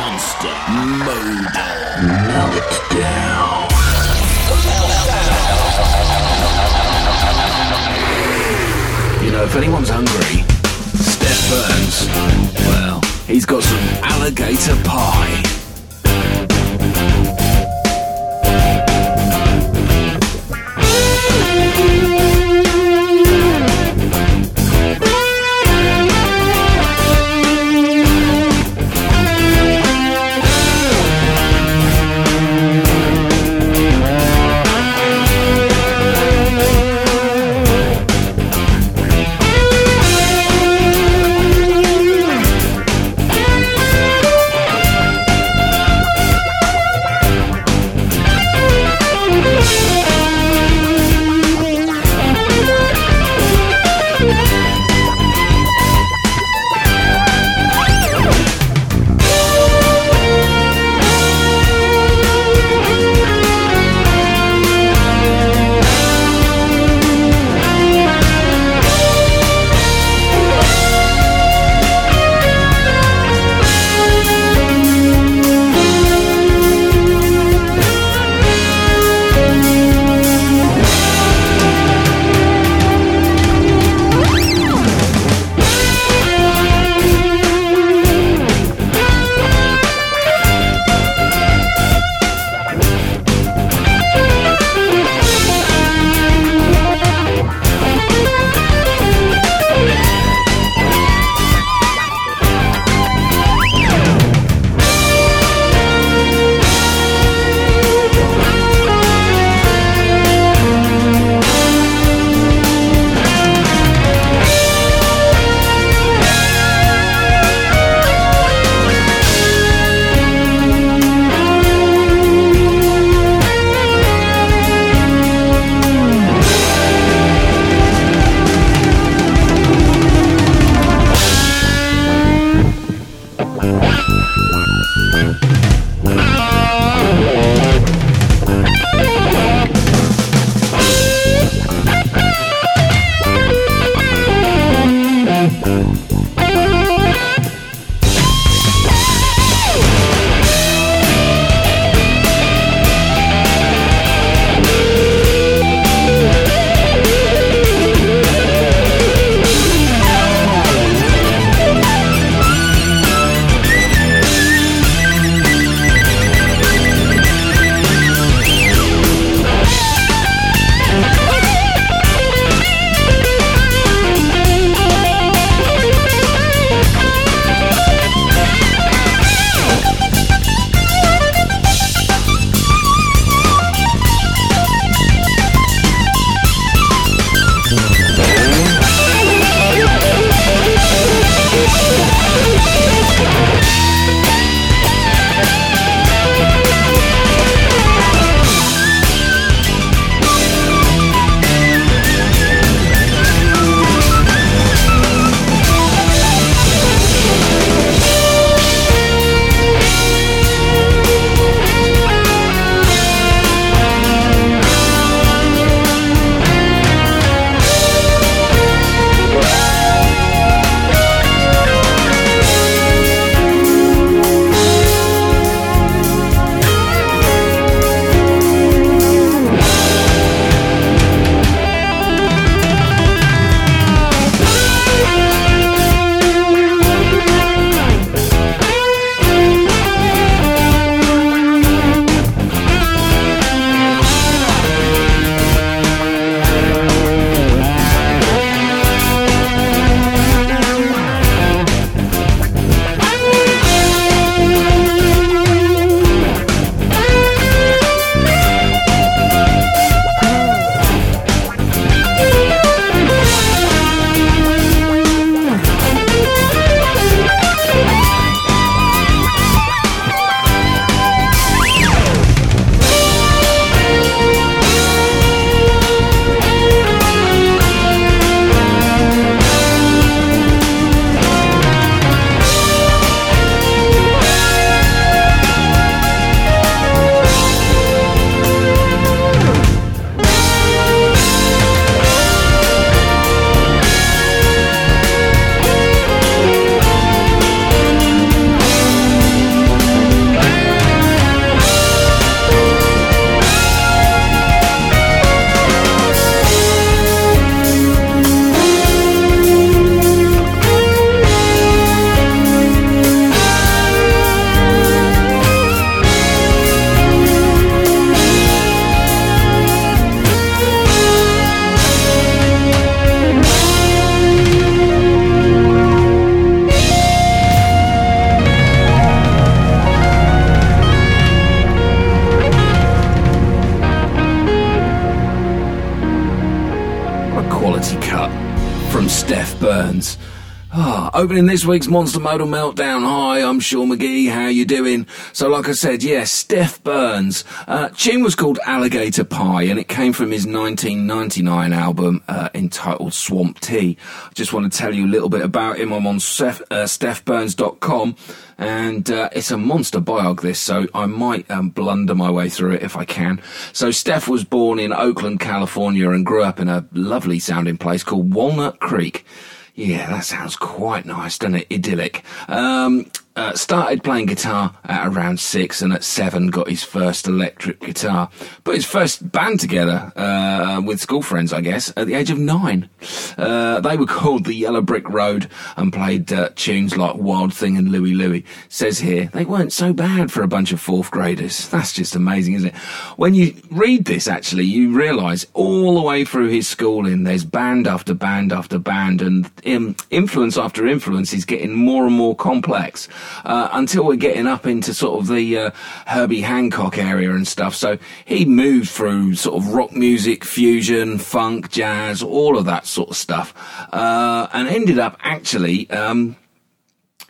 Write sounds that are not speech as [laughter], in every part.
Monster Mode. Meltdown. You know, if anyone's hungry, Stef Burns, well, he's got some alligator pie. quality cut from Stef Burns. Ah, opening this week's Monster Modal Meltdown. Hi, I'm Sean McGee. How you doing? So, like I said, yes, yeah, Stef Burns. Uh, tune was called Alligator Pie, and it came from his 1999 album uh, entitled Swamp Tea. I just want to tell you a little bit about him. I'm on Stef, uh, StefBurns.com, and uh, it's a monster biog. This, so I might um, blunder my way through it if I can. So, Stef was born in Oakland, California, and grew up in a lovely sounding place called Walnut Creek. Yeah, that sounds quite nice, doesn't it? Idyllic. Um, uh, started playing guitar at around six, and at seven got his first electric guitar. Put his first band together uh, with school friends, I guess, at the age of nine. Uh, they were called the Yellow Brick Road and played uh, tunes like Wild Thing and Louie Louie. Says here they weren't so bad for a bunch of fourth graders. That's just amazing, isn't it? When you read this, actually, you realise all the way through his schooling, there's band after band after band, and um, influence after influence is getting more and more complex uh, until we're getting up into sort of the uh, Herbie Hancock area and stuff. So he moved through sort of rock music, fusion, funk, jazz, all of that sort of stuff, uh, and ended up actually. Um,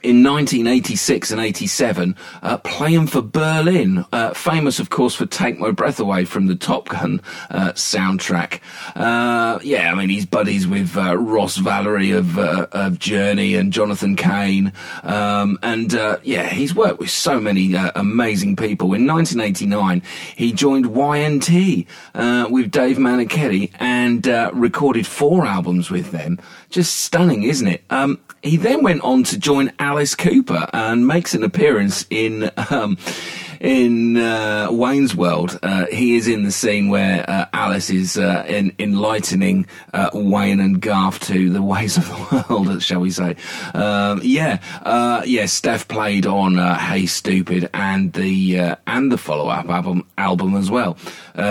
in 1986 and 87, uh, playing for Berlin, uh, famous, of course, for Take My Breath Away from the Top Gun uh, soundtrack. Uh, yeah, I mean, he's buddies with uh, Ross Valory of, uh, of Journey and Jonathan Cain. Um, and yeah, he's worked with so many amazing people. In 1989, he joined Y&T with Dave Meniketti and recorded four albums with them. Just stunning, isn't it? Um, he then went on to join Alice Cooper and makes an appearance in um, in uh, Wayne's World. Uh, he is in the scene where uh, Alice is uh, in, enlightening uh, Wayne and Garth to the [laughs] ways of the world, shall we say? Um, yeah, uh, yeah. Stef played on "Hey Stoopid" and the and the follow-up album album as well.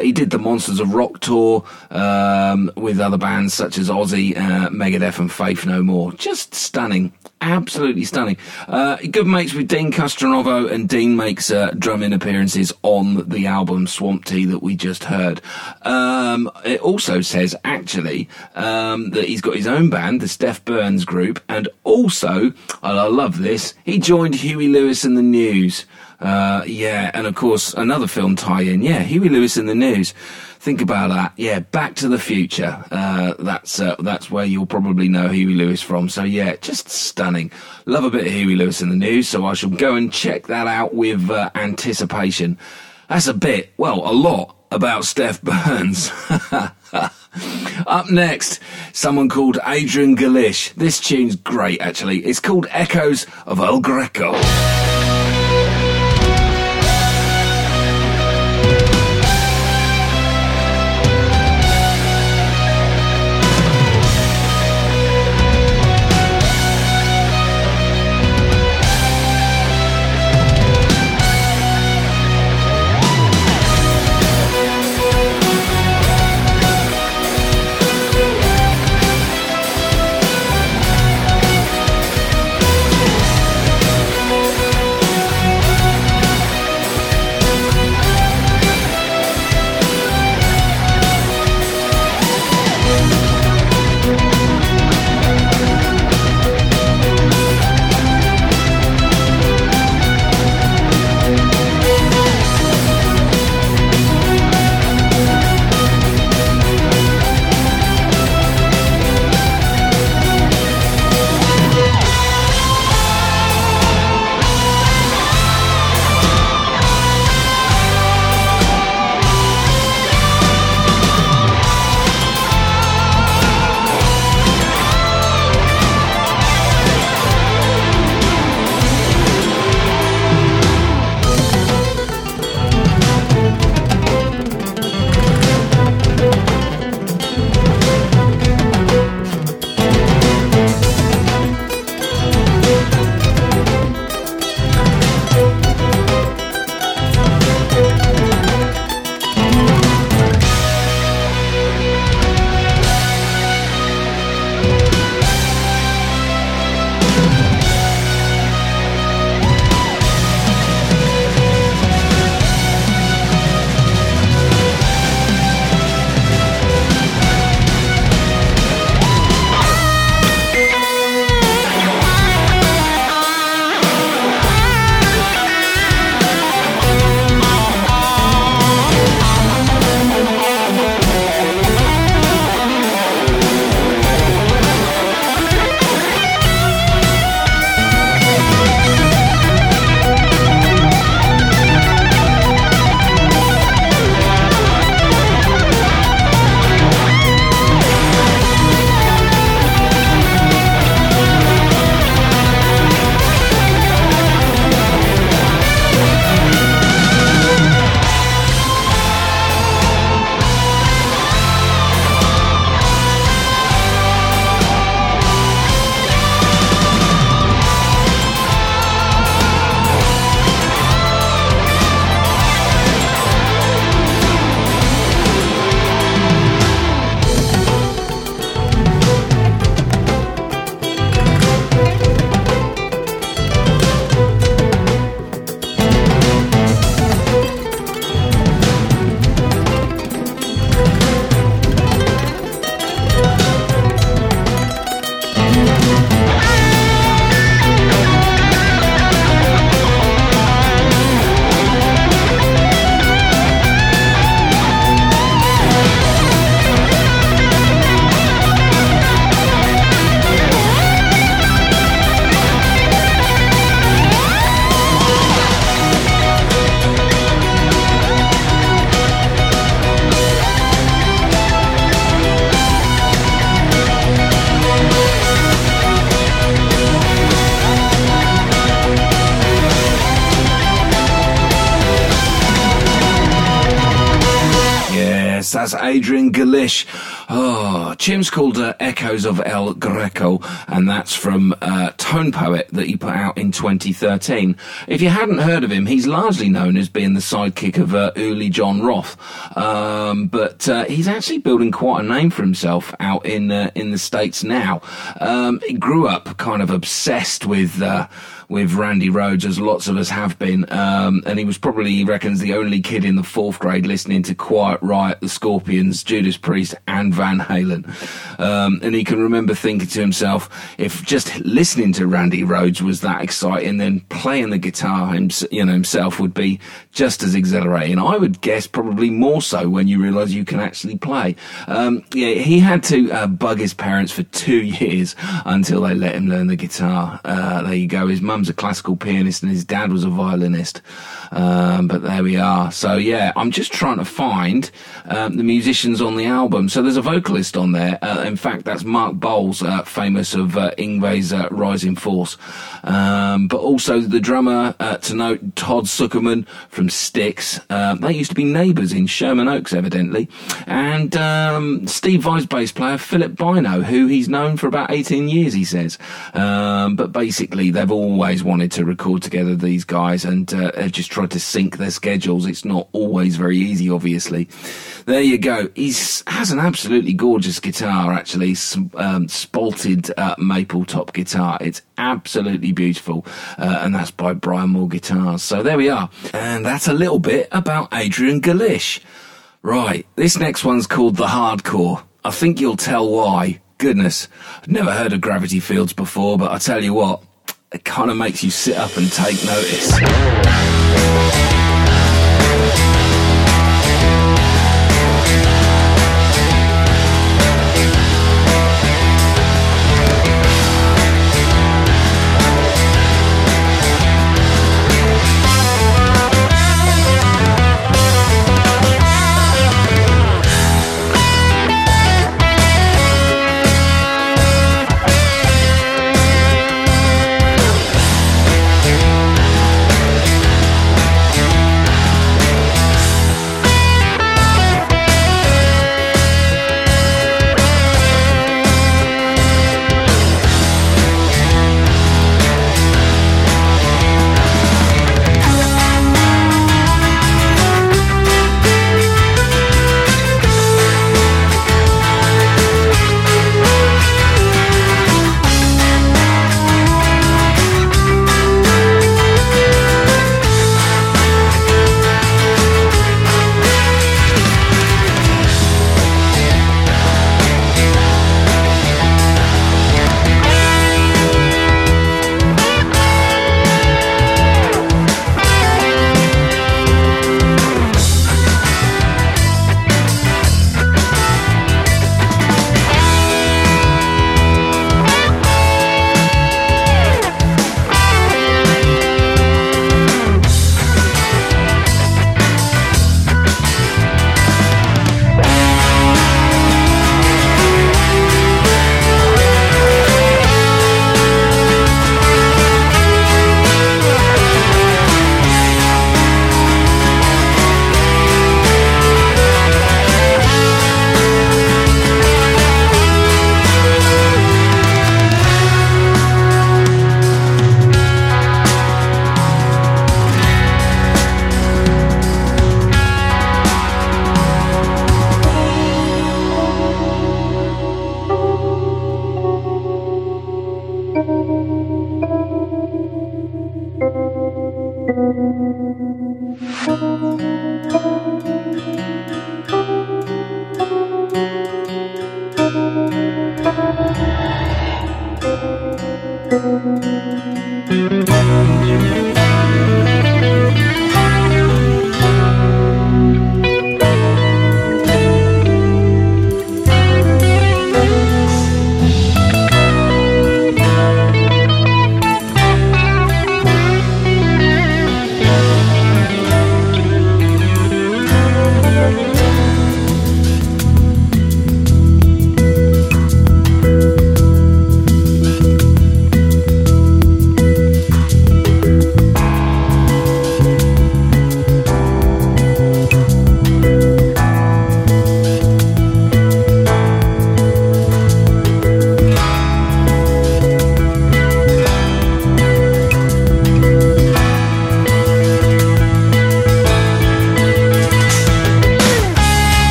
he did the Monsters of Rock tour um, with other bands such as Ozzy, Megadeth, and Faith No More. Just stunning, absolutely stunning. good mates with Deen Castronovo, and Dean makes uh, drumming appearances on the album Swamp Tea that we just heard. Um, it also says actually um, that he's got his own band, the Stef Burns Group, and also, and I love this, he joined Huey Lewis and the News. Uh, yeah, and of course another film tie-in. Yeah, Huey Lewis in the News. Think about that. Yeah, Back to the Future. Uh, that's uh, that's where you'll probably know Huey Lewis from. So yeah, just stunning. Love a bit of Huey Lewis in the news. So I shall go and check that out with uh, anticipation. That's a bit, well, a lot about Stef [laughs] Burns. [laughs] Up next, someone called Adrian Galysh. This tune's great, actually. It's called Echoes of El Greco. Tune's called uh, Echoes of El Greco, and that's from uh, Tone Poet that he put out in 2013. If you hadn't heard of him, he's largely known as being the sidekick of uh, Uli Jon Roth, um, but uh, he's actually building quite a name for himself out in uh, in the states now. Um, he grew up kind of obsessed with uh, with Randy Rhoads, as lots of us have been. Um, and he was probably, he reckons, the only kid in the fourth grade listening to Quiet Riot, The Scorpions, Judas Priest, and Van Halen. Um, and he can remember thinking to himself, if just listening to Randy Rhoads was that exciting, then playing the guitar you know, himself would be just as exhilarating. I would guess probably more so when you realise you can actually play. Um, yeah, he had to uh, bug his parents for two [laughs] years until they let him learn the guitar. Uh, there you go. His mum mum's a classical pianist and his dad was a violinist. Um, but there we are. So yeah, I'm just trying to find um, the musicians on the album. So there's a vocalist on there. Uh, in fact, that's Mark Boals, uh, famous of uh, Yngwie's uh, Rising Force. Um, but also the drummer uh, to note, Todd Sucherman from Styx. Um, they used to be neighbours in Sherman Oaks, evidently. And um, Steve Vai's bass player, Philip Bynoe, who he's known for about 18 years, he says. Um, but basically, they've always always wanted to record together, these guys, and uh, have just tried to sync their schedules. It's not always very easy, obviously. There you go. He has an absolutely gorgeous guitar, actually, um, spalted uh, maple top guitar. It's absolutely beautiful, uh, and that's by Brian Moore Guitars. So there we are. And that's a little bit about Adrian Galysh. Right, this next one's called The Hardcore. I think you'll tell why. Goodness, I've never heard of gravity fields before, but I tell you what, it kind of makes you sit up and take notice.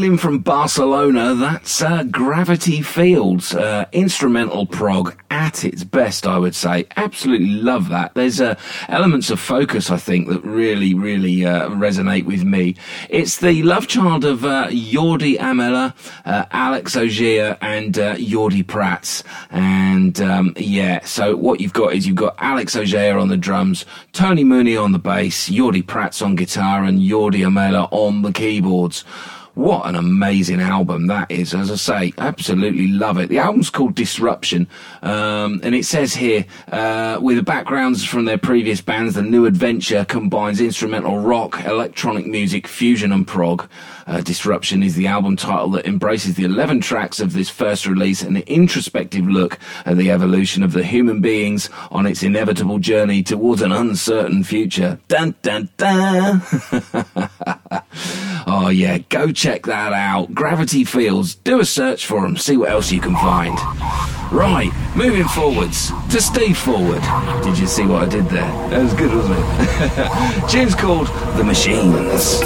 hailing from Barcelona, that's uh, Gravity Fields, uh, instrumental prog at its best, I would say. Absolutely love that. There's uh, elements of focus, I think, that really, really uh, resonate with me. It's the love child of uh, Jordi Amela, uh, Alex Ogier, and Jordi Prats. And um, yeah, so what you've got is you've got Alex Ogier on the drums, Tony Mooney on the bass, Jordi Prats on guitar, and Jordi Amela on the keyboards. What an amazing album that is. As I say, absolutely love it. The album's called Disruption, um, and it says here, uh, with the backgrounds from their previous bands, the new adventure combines instrumental rock, electronic music, fusion, and prog. Uh, Disruption is the album title that embraces the 11 tracks of this first release, an introspective look at the evolution of the human beings on its inevitable journey towards an uncertain future. Dun dun dun! [laughs] oh yeah, go check that out. Gravity Fields. Do a search for them, see what else you can find. Right, moving forwards to Steve Forward. Did you see what I did there? That was good, wasn't it? [laughs] Tune's called The Machines.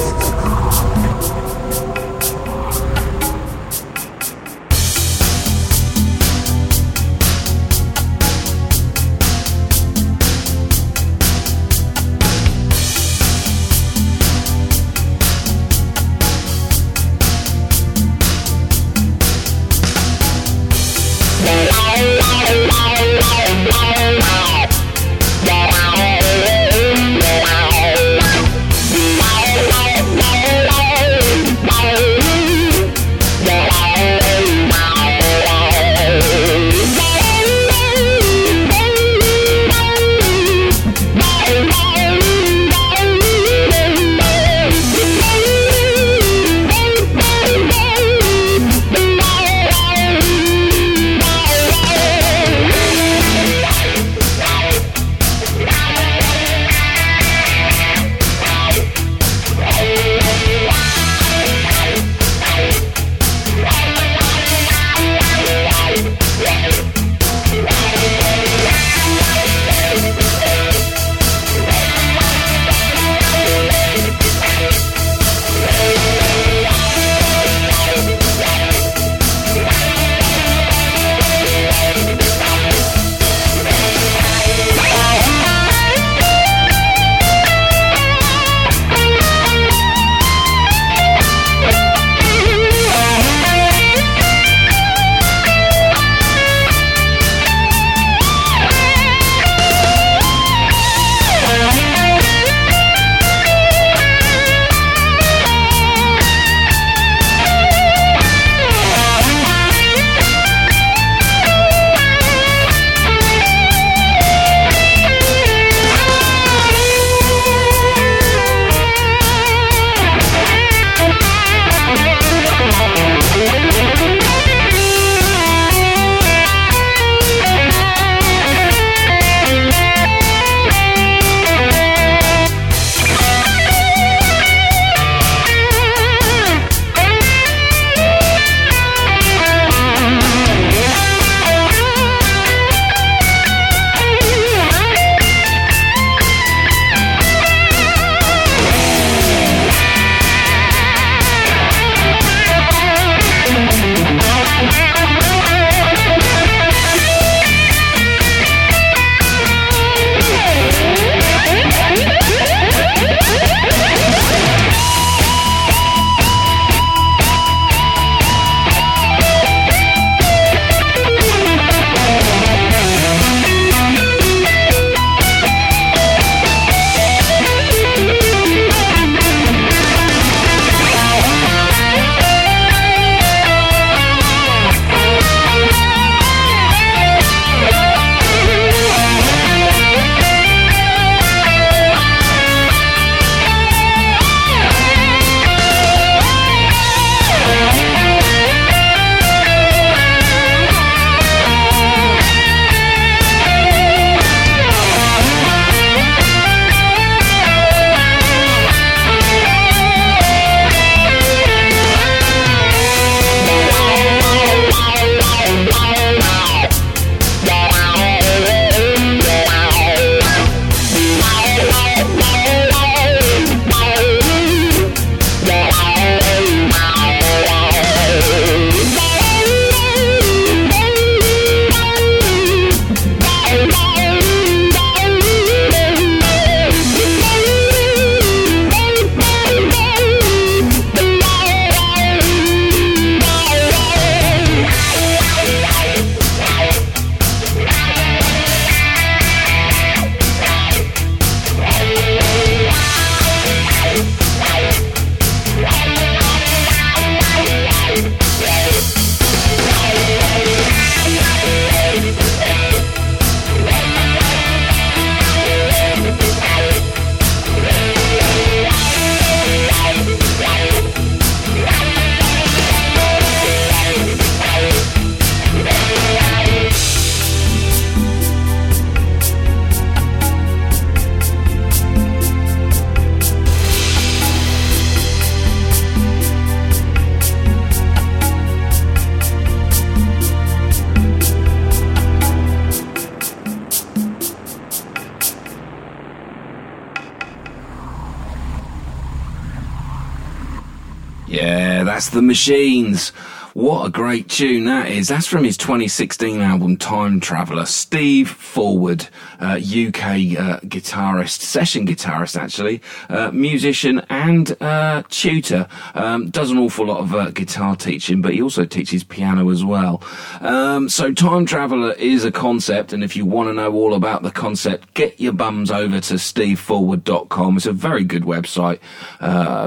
Machines. What a great tune that is. That's from his 2016 album Time Traveller. Steve Forward, uh, UK uh, guitarist, session guitarist actually, uh, musician and uh, tutor. Um, does an awful lot of uh, guitar teaching, but he also teaches piano as well. Um, so Time Traveller is a concept, and if you want to know all about the concept, get your bums over to steveforward.com. It's a very good website.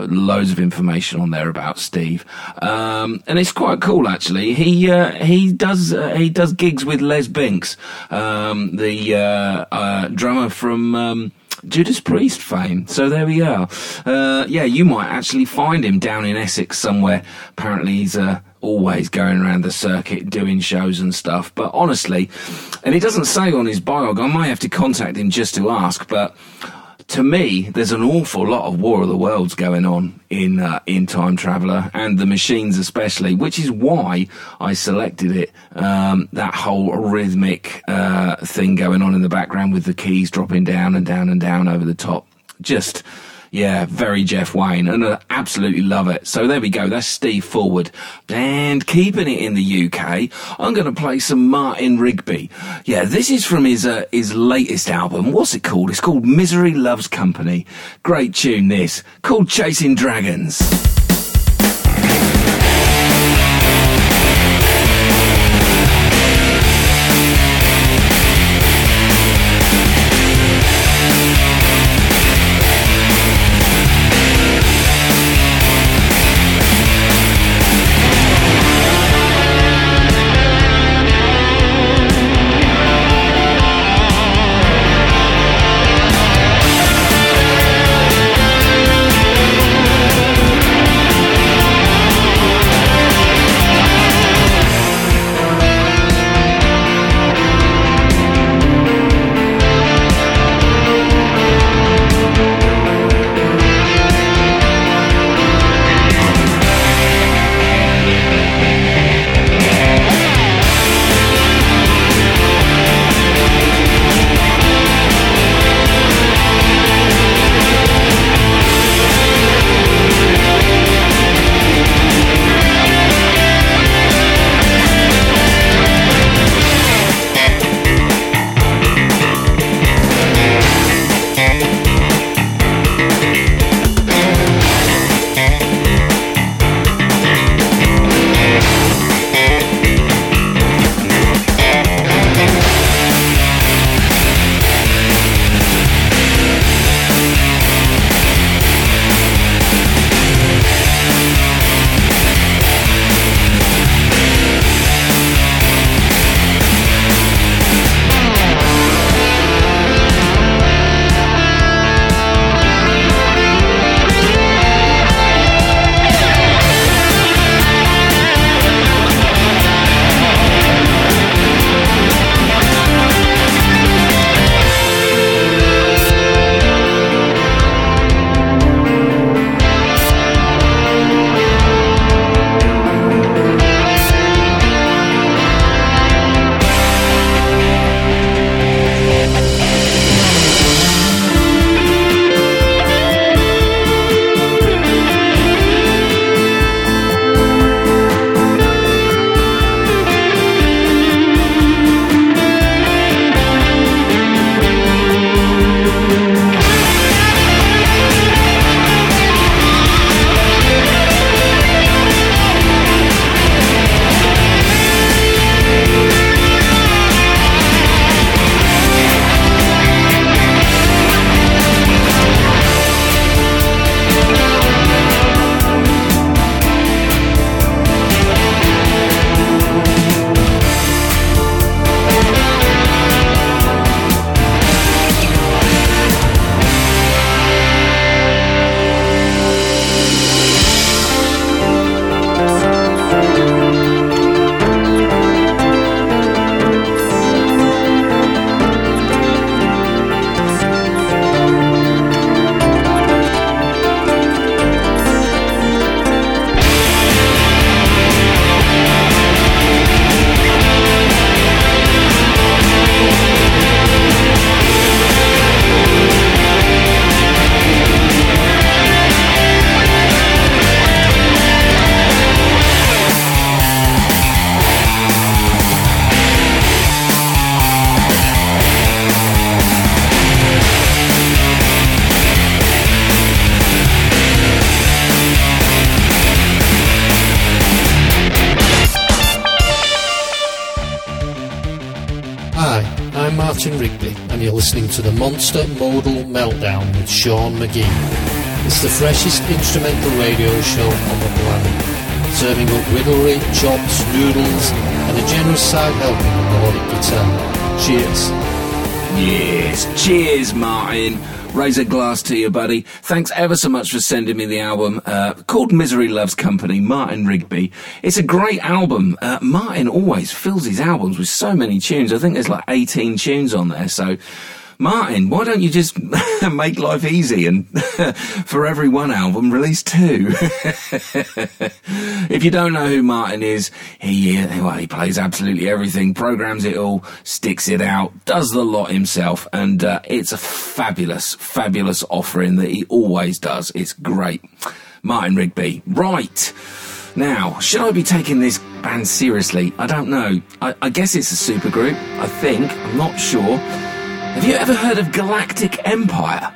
Loads of information on there about Steve. Um, and it's quite cool actually. He he does he does gigs with Les Binks, um, the uh, uh drummer from. Um, Judas Priest fame. So there we are. Uh, yeah, you might actually find him down in Essex somewhere. Apparently, he's uh, always going around the circuit doing shows and stuff. But honestly, and he doesn't say on his biog, I might have to contact him just to ask, but to me, there's an awful lot of War of the Worlds going on in uh, in Time Traveller and the machines especially, which is why I selected it. Um, that whole rhythmic uh, thing going on in the background with the keys dropping down and down and down over the top, just yeah, very Jeff Wayne, and I absolutely love it. So there we go. That's Steve Forward, and keeping it in the UK, I'm going to play some Martin Rigby. Yeah, this is from his uh, his latest album. What's it called? It's called Misery Loves Company. Great tune. This called Chasing Dragons. Modal Meltdown with Sean McGee. It's the freshest instrumental radio show on the planet, serving up whittlery, chops, noodles, and a generous side helping of Nordic guitar. Cheers. Yes, cheers, Martin. Raise a glass to you, buddy. Thanks ever so much for sending me the album uh, called Misery Loves Company, Martin Rigby. It's a great album. Uh, Martin always fills his albums with so many tunes. I think there's like 18 tunes on there, so Martin, why don't you just [laughs] make life easy and [laughs] for every one album release two? [laughs] if you don't know who Martin is, he well, he plays absolutely everything, programs it all, sticks it out, does the lot himself, and uh, it's a fabulous, fabulous offering that he always does. It's great. Martin Rigby, right. Now, should I be taking this band seriously? I don't know. I, I guess it's a supergroup. I think. I'm not sure. Have you ever heard of Galactic Empire?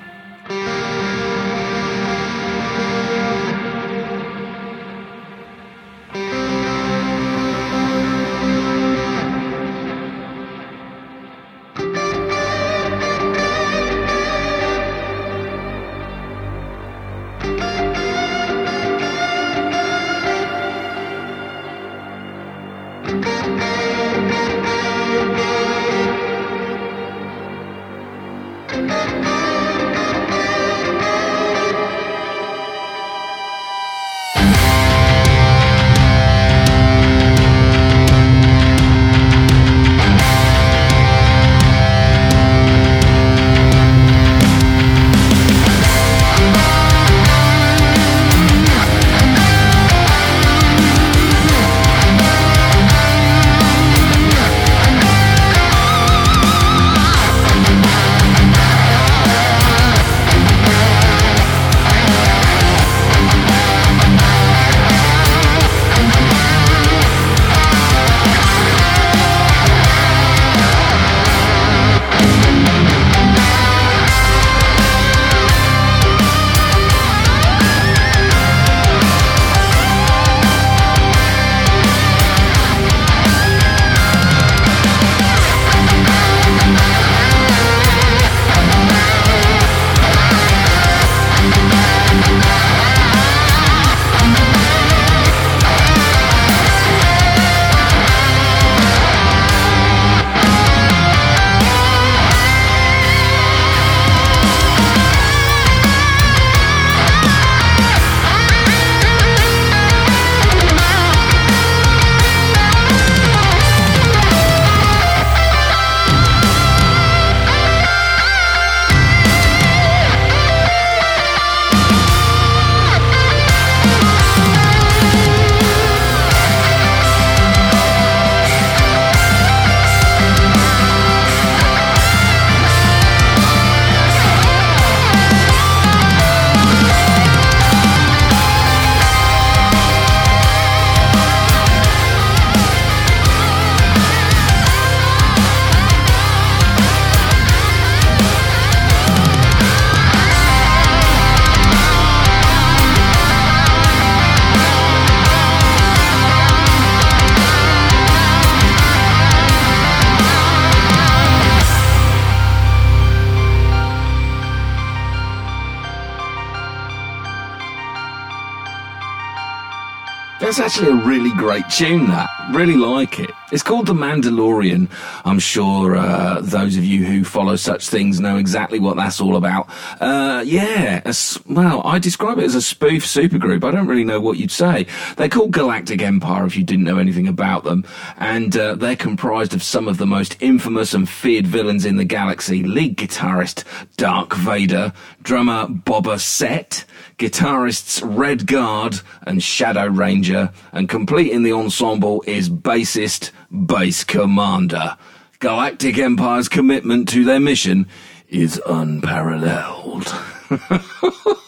Actually a really great tune, that. Really like it. It's called The Mandalorian. I'm sure uh, those of you who follow such things know exactly what that's all about. Uh, yeah, well, I describe it as a spoof supergroup. I don't really know what you'd say. They're called Galactic Empire if you didn't know anything about them. And uh, they're comprised of some of the most infamous and feared villains in the galaxy. Lead guitarist Dark Vader, drummer Boba Fett, guitarists Red Guard and Shadow Ranger, and completing the ensemble is bassist Bass Commander. Galactic Empire's commitment to their mission is unparalleled. [laughs]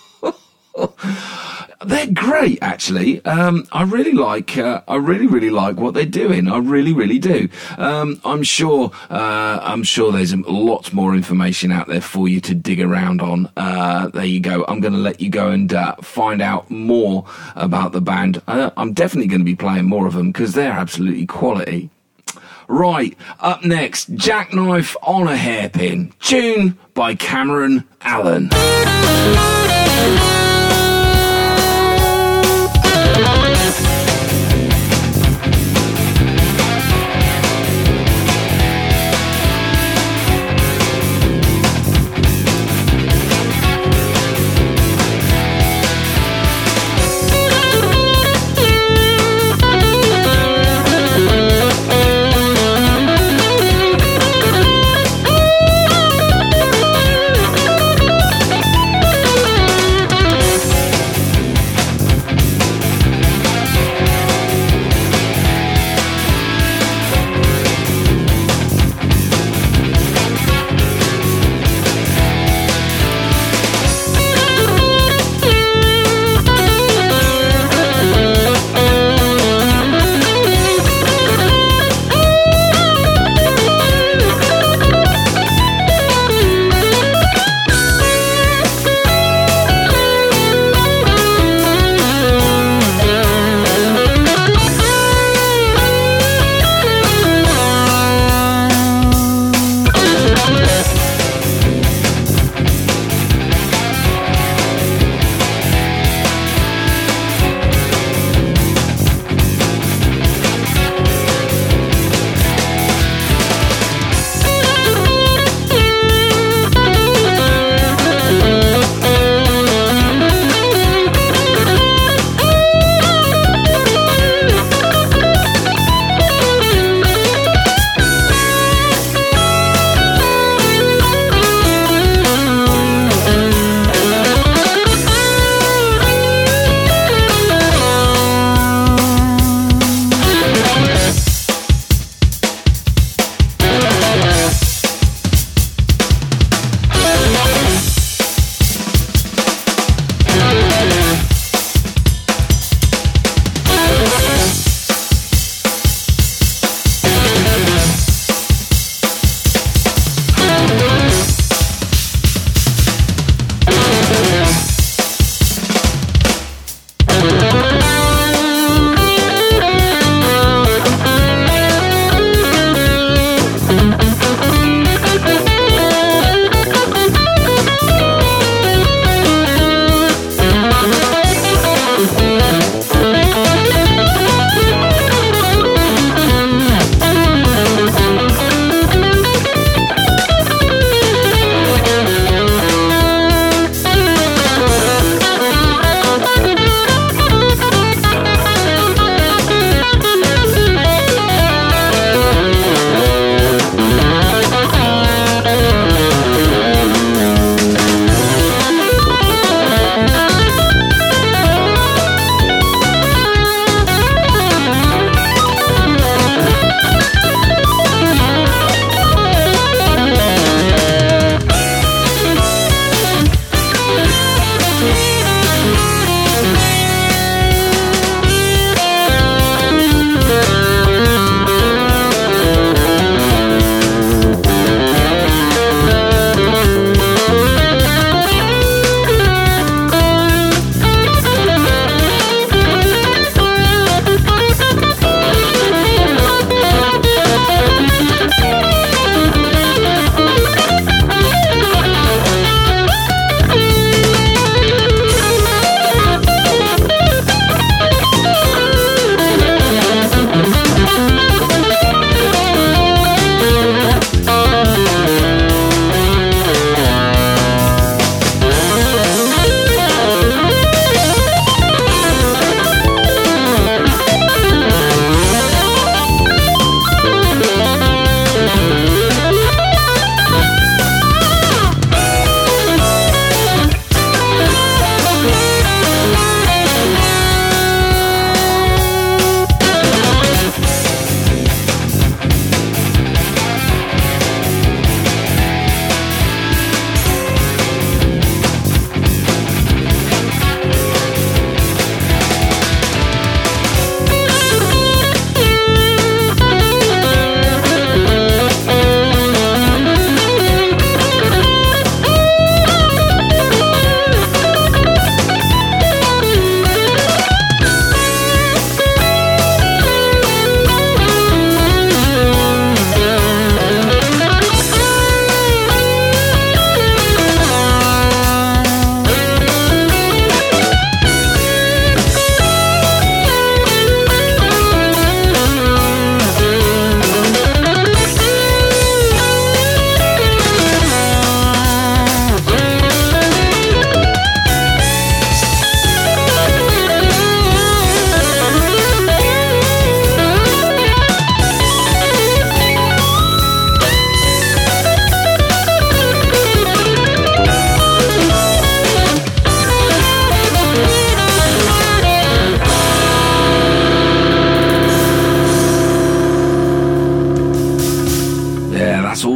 [laughs] they're great actually. Um, I really like. Uh, I really, really like what they're doing. I really, really do. Um, I'm sure. Uh, I'm sure there's lots more information out there for you to dig around on. Uh, there you go. I'm going to let you go and uh, find out more about the band. Uh, I'm definitely going to be playing more of them because they're absolutely quality. Right, up next, Jackknife on a Hairpin. Tune by Cameron Allen.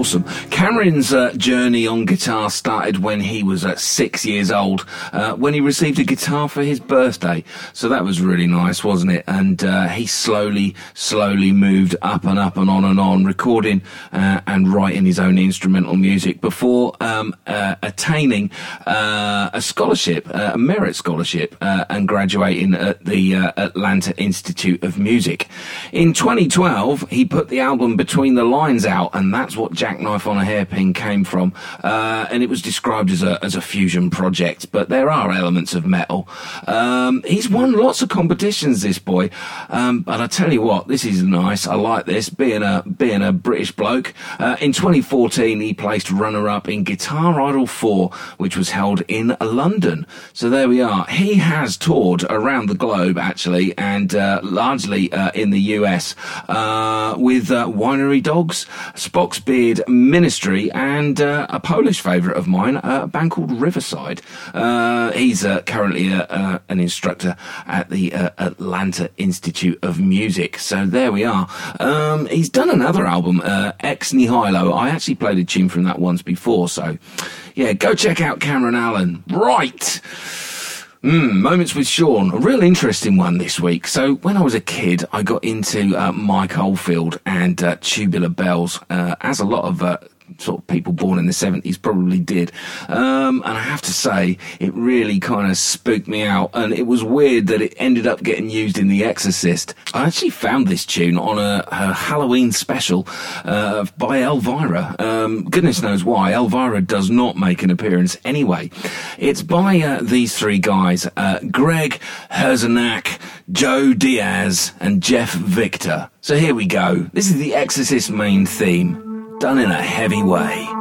Awesome. Cameron's uh, journey on guitar started when he was uh, six years old, uh, when he received a guitar for his birthday. So that was really nice, wasn't it? And uh, he slowly, slowly moved up and up and on and on, recording uh, and writing his own instrumental music before um, uh, attaining a scholarship, a merit scholarship, and graduating at the Atlanta Institute of Music. In 2012, he put the album Between the Lines out, and that's what Jackknife on a Hairpin came from. Uh, and it was described as a, as a fusion project, but there are elements of metal. Um, he's won lots of competitions, this boy. Um, but I tell you what, this is nice. I like this, being a, being a British bloke. Uh, in 2014, he placed runner up in Guitar Idol 4, which was held in London. So there we are. He has toured around the globe, actually, and uh, largely uh, in the US uh, with uh, Winery Dogs, Spock's Beard Ministry, and uh, a Polish favourite of mine, a band called Riverside. Uh, he's uh, currently uh, an instructor at the Atlanta Institute of Music. So there we are. Um, he's done another album, Ex Nihilo. I actually played a tune from that once before, so yeah, go check out Cameron Allen. Right. Mm, moments with Sean, a real interesting one this week. So, when I was a kid, I got into uh, Mike Oldfield and uh, Tubular Bells, uh, as a lot of uh, sort of people born in the 70s probably did. Um, and I have to say, it really kind of spooked me out. And it was weird that it ended up getting used in The Exorcist. I actually found this tune on a, a Halloween special uh, by Elvira. Um, goodness knows why. Elvira does not make an appearance anyway. It's by uh, these three guys uh, Greg Herzenak, Joe Diaz, and Jeff Victor. So here we go. This is The Exorcist main theme done in a heavy way.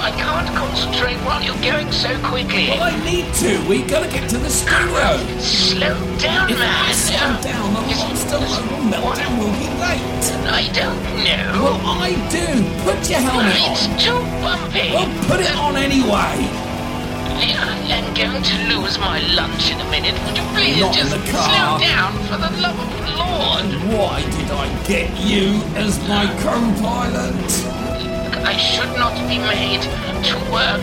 I can't concentrate while you're going so quickly. Well, I need to. We gotta get to the studio. Slow down, If man. I slow down, the monster modal meltdown will be late. I don't know. Well, I do. Put your helmet It's on. too bumpy. Well, put it on anyway. I'm going to lose my lunch in a minute. Would you please Not just slow down for the love of the Lord? Why did I get you as my co-pilot? I should not be made to work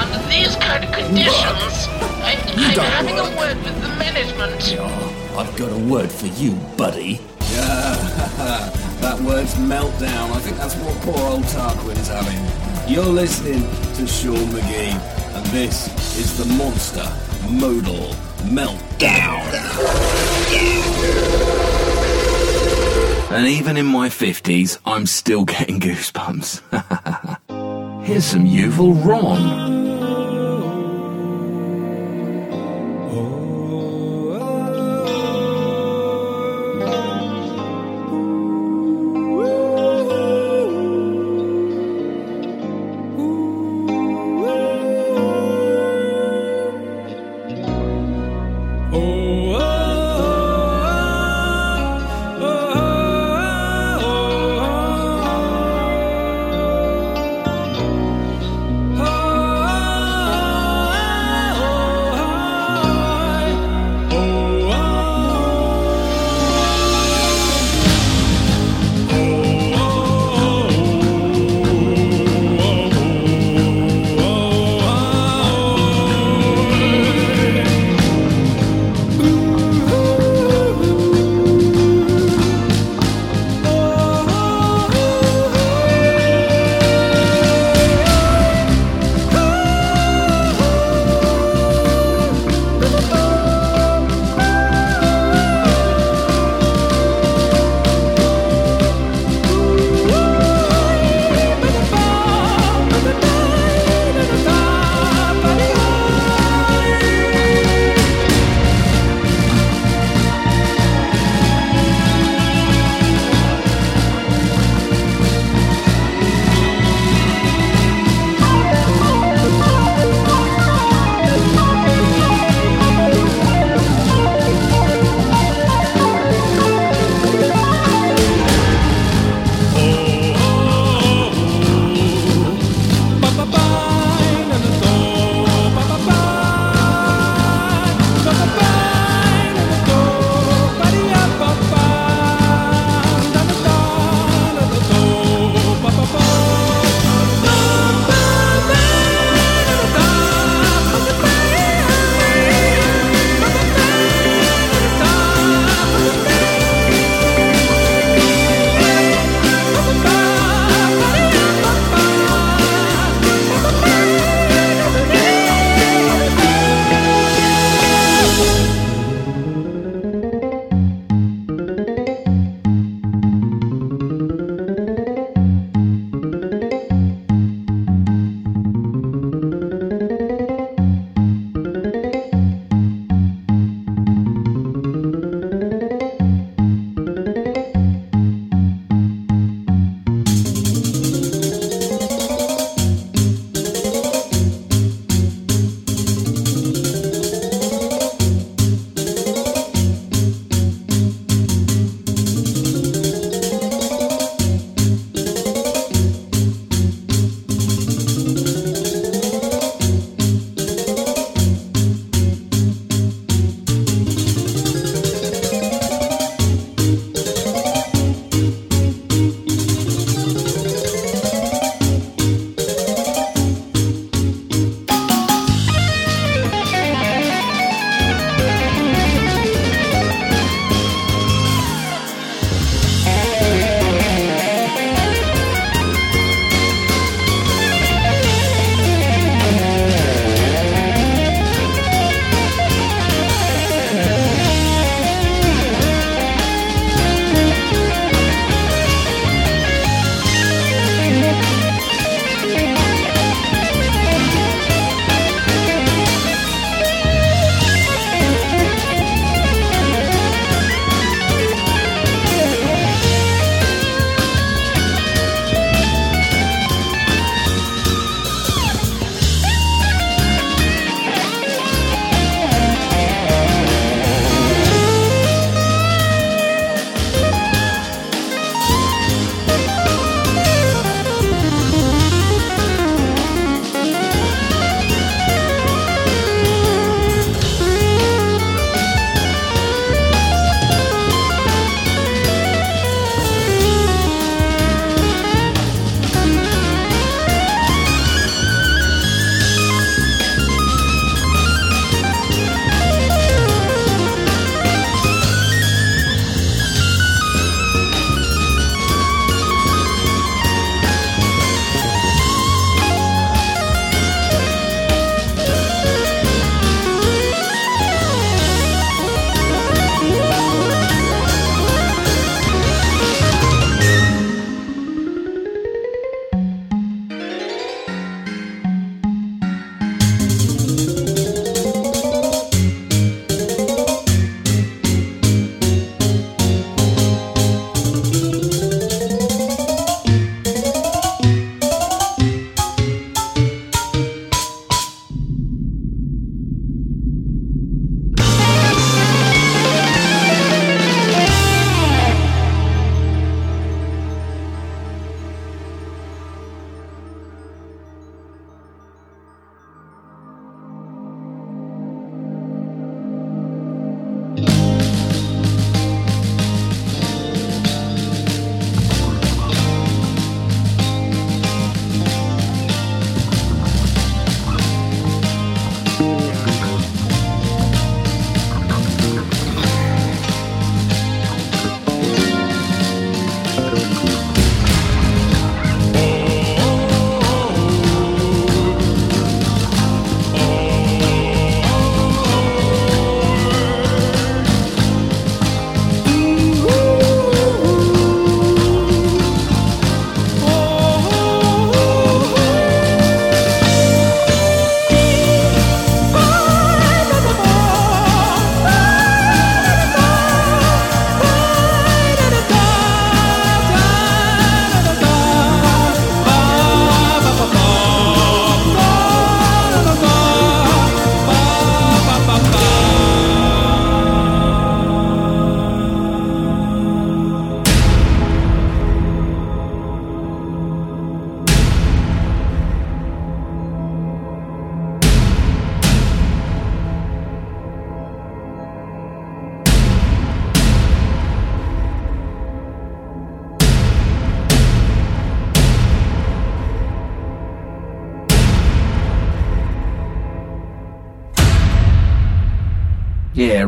under these kind of conditions. I, I'm having work. a word with the management. Oh, I've got a word for you, buddy. Yeah, [laughs] that word's meltdown. I think that's what poor old Tarquin's having. You're listening to Sean McGee, and this is the Monster Modal Meltdown. And even in my 50s, I'm still getting [laughs] goosebumps. Here's some Yuval Ron.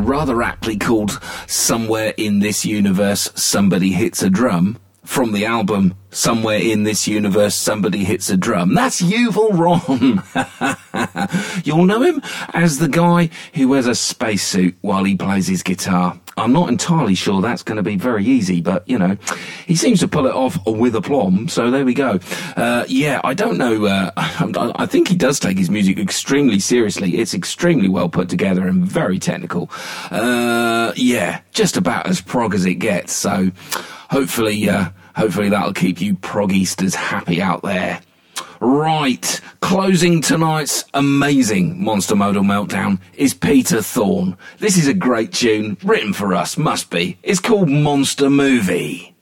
Rather aptly called Somewhere in This Universe Somebody Hits a Drum from the album Somewhere in This Universe Somebody Hits a Drum. That's Yuval Ron. [laughs] You'll know him as the guy who wears a spacesuit while he plays his guitar. I'm not entirely sure that's going to be very easy, but you know, he seems to pull it off with aplomb. So there we go. Uh, yeah, I don't know. Uh, [laughs] I think he does take his music extremely seriously. It's extremely well put together and very technical. Uh, yeah, just about as prog as it gets. So hopefully, uh, hopefully that'll keep you prog easters happy out there. Right, closing tonight's amazing Monster Modal Meltdown is Peter Thorne. This is a great tune, written for us, must be. It's called Monster Movie.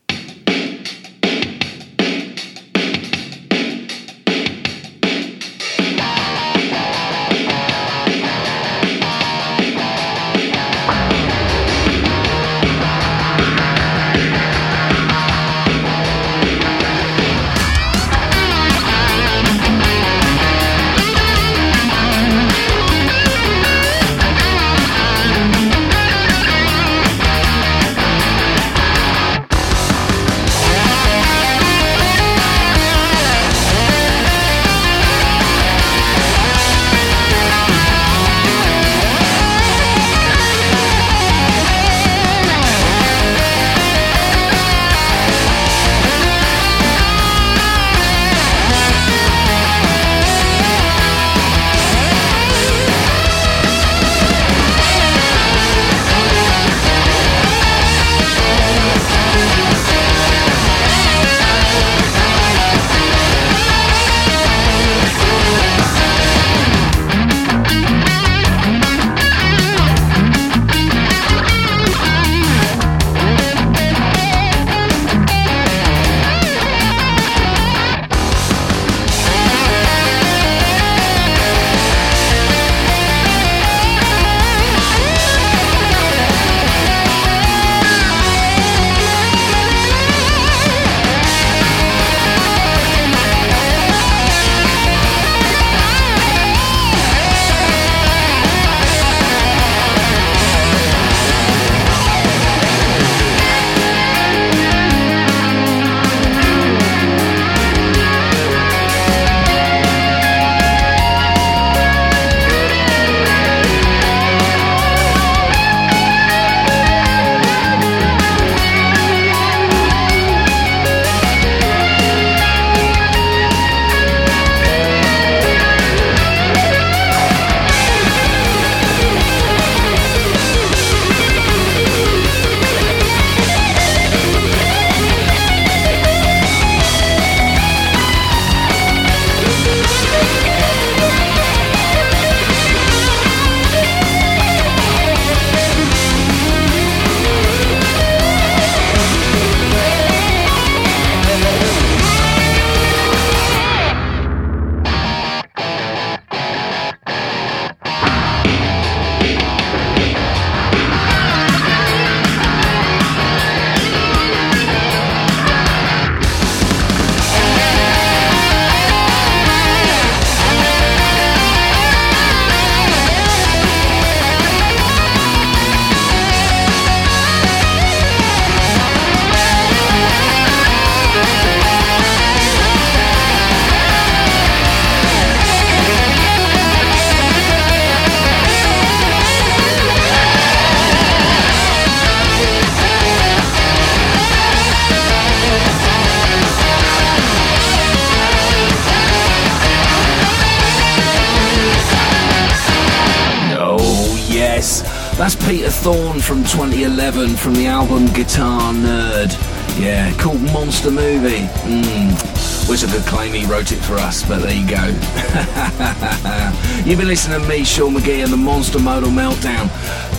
For us, but there you go. [laughs] You've been listening to me, Sean McGee, and the Monster Modal Meltdown.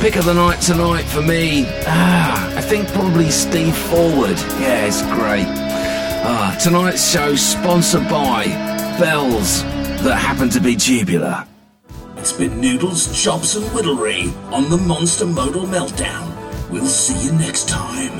Pick of the night tonight for me. Ah, I think probably Steve Forward. Yeah, it's great. Ah, tonight's show sponsored by Bells that happen to be tubular. It's been Noodles, Chops, and Whittlery on the Monster Modal Meltdown. We'll see you next time.